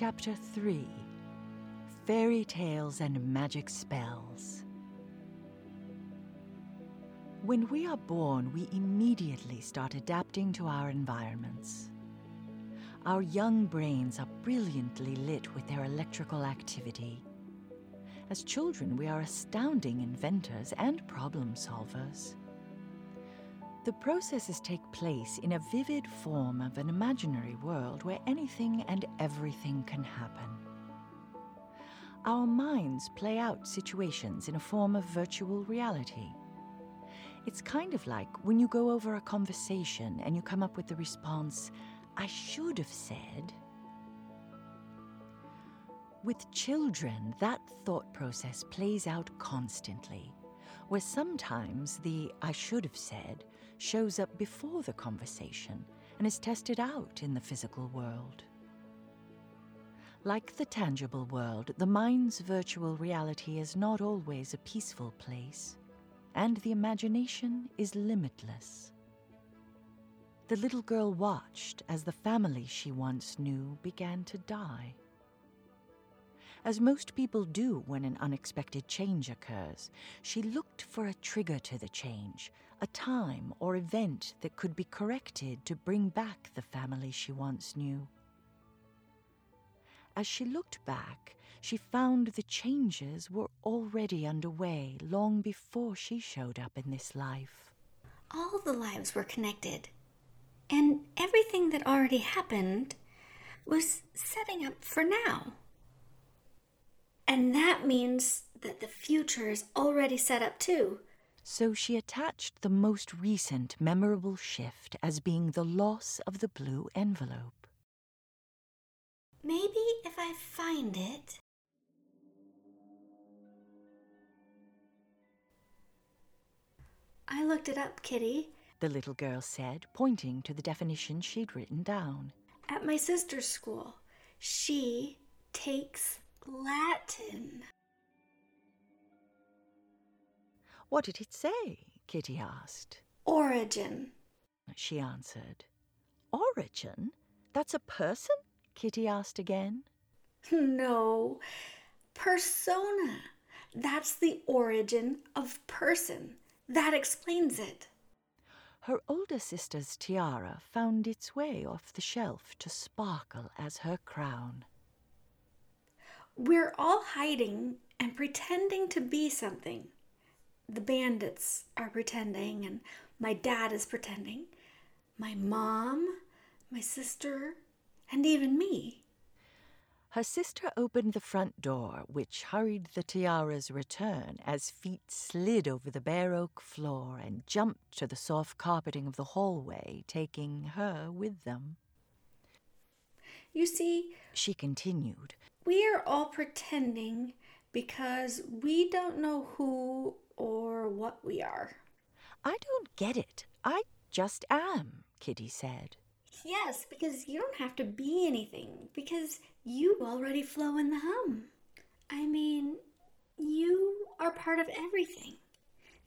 Chapter 3 Fairy Tales and Magic Spells. When we are born, we immediately start adapting to our environments. Our young brains are brilliantly lit with their electrical activity. As children, we are astounding inventors and problem solvers. The processes take place in a vivid form of an imaginary world where anything and everything can happen. Our minds play out situations in a form of virtual reality. It's kind of like when you go over a conversation and you come up with the response, I should have said. With children, that thought process plays out constantly, where sometimes the I should have said shows up before the conversation and is tested out in the physical world. Like the tangible world, the mind's virtual reality is not always a peaceful place, and the imagination is limitless. The little girl watched as the family she once knew began to die. As most people do when an unexpected change occurs, she looked for a trigger to the change, a time or event that could be corrected to bring back the family she once knew. As she looked back, she found the changes were already underway long before she showed up in this life. All the lives were connected, and everything that already happened was setting up for now. And that means that the future is already set up too. So she attached the most recent memorable shift as being the loss of the blue envelope. Maybe if I find it. I looked it up, Kitty. The little girl said, pointing to the definition she'd written down. At my sister's school, she takes Latin. What did it say? Kitty asked. Origin. She answered. Origin? That's a person? Kitty asked again. No, persona. That's the origin of person. That explains it. Her older sister's tiara found its way off the shelf to sparkle as her crown. We're all hiding and pretending to be something. The bandits are pretending, and my dad is pretending. My mom, my sister, and even me. Her sister opened the front door, which hurried the tiara's return as feet slid over the bare oak floor and jumped to the soft carpeting of the hallway, taking her with them. You see, she continued, we're all pretending because we don't know who or what we are. I don't get it. I just am, Kitty said. Yes, because you don't have to be anything, because you already flow in the hum. I mean, you are part of everything.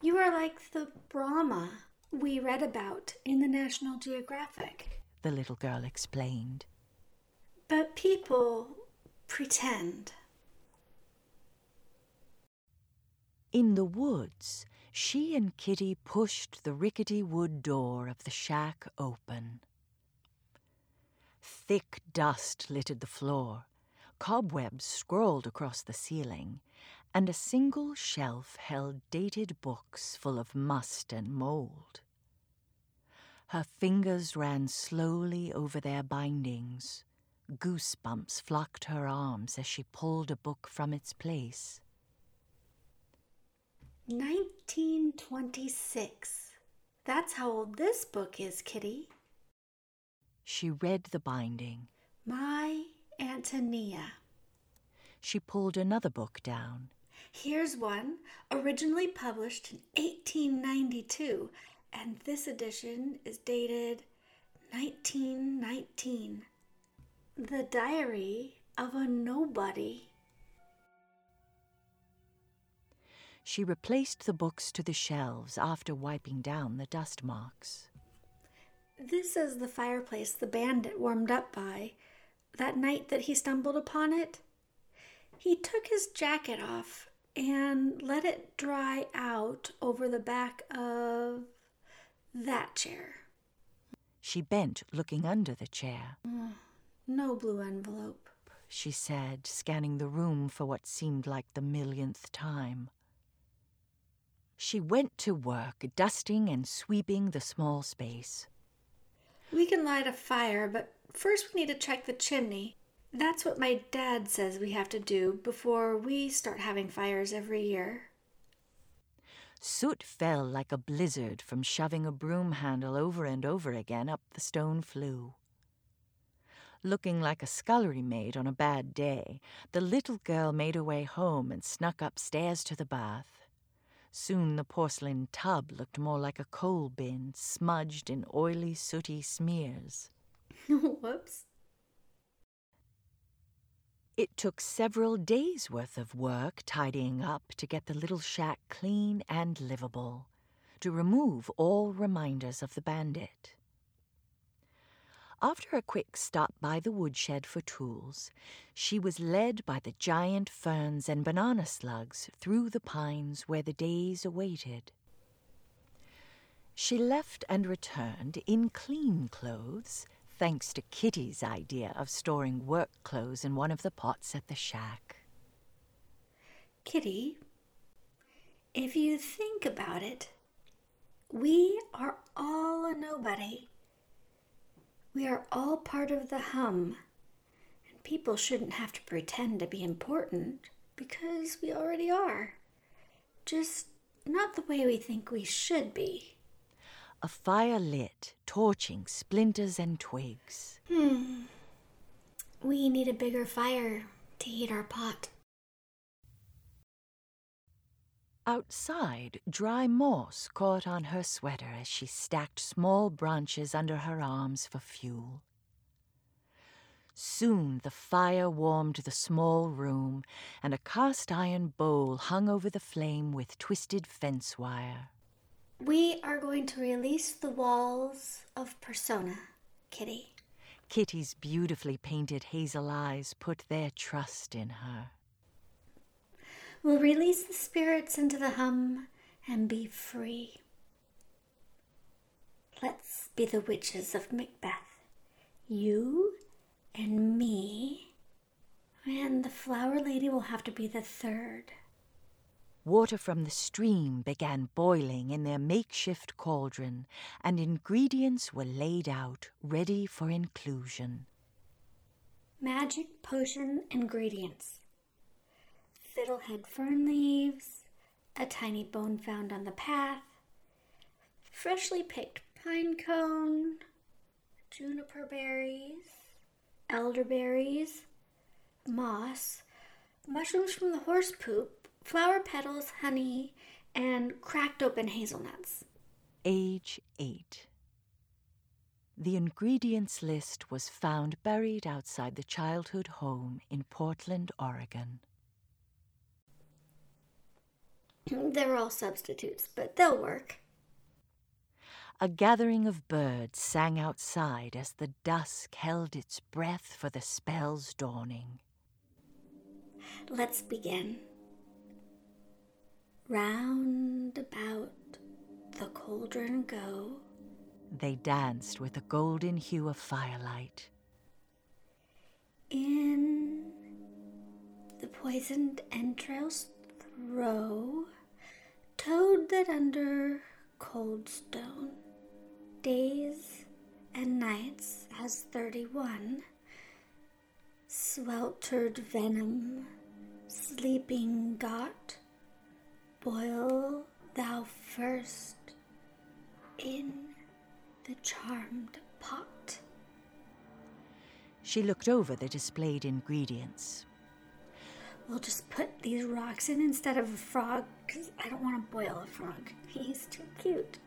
You are like the Brahma we read about in the National Geographic. The little girl explained. But people pretend. In the woods, she and Kitty pushed the rickety wood door of the shack open. Thick dust littered the floor, cobwebs scrawled across the ceiling, and a single shelf held dated books full of must and mold. Her fingers ran slowly over their bindings. Goosebumps flocked her arms as she pulled a book from its place. 1926. That's how old this book is, Kitty. She read the binding. My Antonia. She pulled another book down. Here's one, originally published in 1892, and this edition is dated 1919. The Diary of a Nobody. She replaced the books to the shelves after wiping down the dust marks. This is the fireplace the bandit warmed up by. that night that he stumbled upon it? He took his jacket off and let it dry out over the back of that chair. She bent, looking under the chair. Mm, no blue envelope, she said, scanning the room for what seemed like the millionth time. She went to work, dusting and sweeping the small space. We can light a fire, but first we need to check the chimney. That's what my dad says we have to do before we start having fires every year. Soot fell like a blizzard from shoving a broom handle over and over again up the stone flue. Looking like a scullery maid on a bad day, the little girl made her way home and snuck upstairs to the bath. Soon the porcelain tub looked more like a coal bin, smudged in oily, sooty smears. Whoops. It took several days' worth of work tidying up to get the little shack clean and livable, to remove all reminders of the bandit. After a quick stop by the woodshed for tools, she was led by the giant ferns and banana slugs through the pines where the days awaited. She left and returned in clean clothes thanks to Kitty's idea of storing work clothes in one of the pots at the shack. Kitty, if you think about it, we are all a nobody. We are all part of the hum, and people shouldn't have to pretend to be important because we already are. Just not the way we think we should be a fire lit, torching splinters and twigs. Hmm. We need a bigger fire to heat our pot. Outside, dry moss caught on her sweater as she stacked small branches under her arms for fuel. Soon the fire warmed the small room, and a cast iron bowl hung over the flame with twisted fence wire. We are going to release the walls of Persona, Kitty. Kitty's beautifully painted hazel eyes put their trust in her. We'll release the spirits into the hum and be free. Let's be the witches of Macbeth. You and me. And the flower lady will have to be the third. Water from the stream began boiling in their makeshift cauldron, and ingredients were laid out, ready for inclusion. Magic potion ingredients fiddlehead fern leaves, a tiny bone found on the path, freshly picked pine cone, juniper berries, elderberries, moss, mushrooms from the horse poop, flower petals, honey, and cracked open hazelnuts. Age 8. The ingredients list was found buried outside the childhood home in Portland, Oregon. They're all substitutes, but they'll work. A gathering of birds sang outside as the dusk held its breath for the spell's dawning. Let's begin. Round about the cauldron go. They danced with the golden hue of firelight. In the poisoned entrails throw, toad that under cold stone, days and nights as thirty one, sweltered venom, sleeping got Boil thou first in the charmed pot. She looked over the displayed ingredients. We'll just put these rocks in instead of a frog, because I don't want to boil a frog. He's too cute.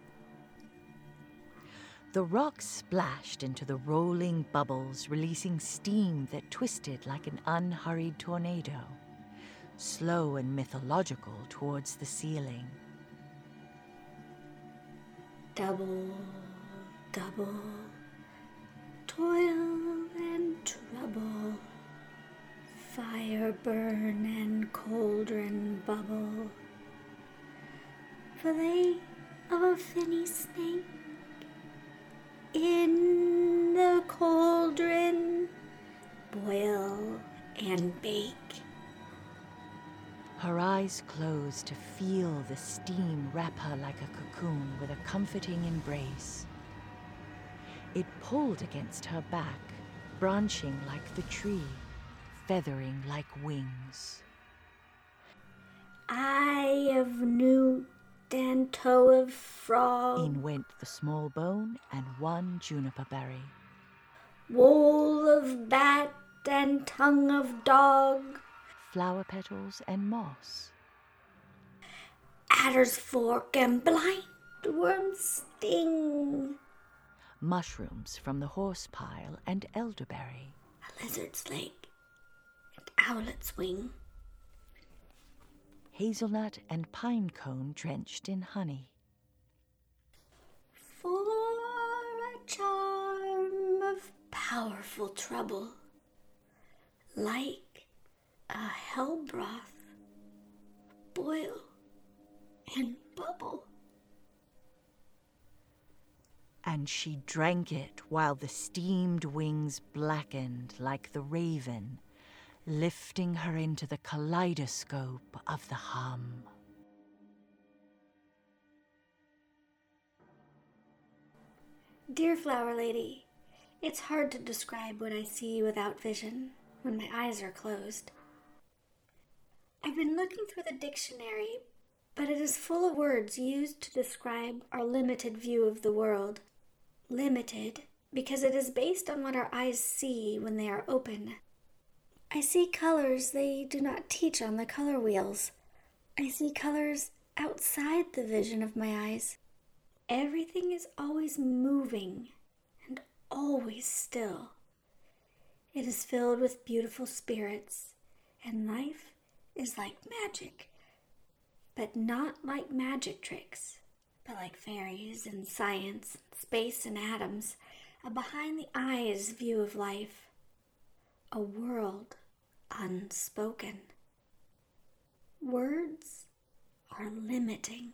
The rocks splashed into the rolling bubbles, releasing steam that twisted like an unhurried tornado slow and mythological towards the ceiling. Double, double, toil fire burn and cauldron bubble. They of a finny snake in the cauldron boil and bake. Her eyes closed to feel the steam wrap her like a cocoon with a comforting embrace. It pulled against her back, branching like the tree, feathering like wings. Eye of newt and toe of frog. In went the small bone and one juniper berry. Wool of bat and tongue of dog. Flower petals and moss. Adder's fork and blind worm's sting. Mushrooms from the horse pile and elderberry. A lizard's leg owlet's wing. Hazelnut and pine cone drenched in honey. For a charm of powerful trouble, like a hell broth, boil and bubble. And she drank it while the steamed wings blackened like the raven, lifting her into the kaleidoscope of the hum. Dear Flower Lady, it's hard to describe what I see without vision when my eyes are closed. I've been looking through the dictionary, but it is full of words used to describe our limited view of the world. Limited because it is based on what our eyes see when they are open. I see colors they do not teach on the color wheels. I see colors outside the vision of my eyes. Everything is always moving and always still. It is filled with beautiful spirits, and life is like magic, but not like magic tricks, but like fairies and science, space and atoms, a behind the eyes view of life, a world unspoken. Words are limiting.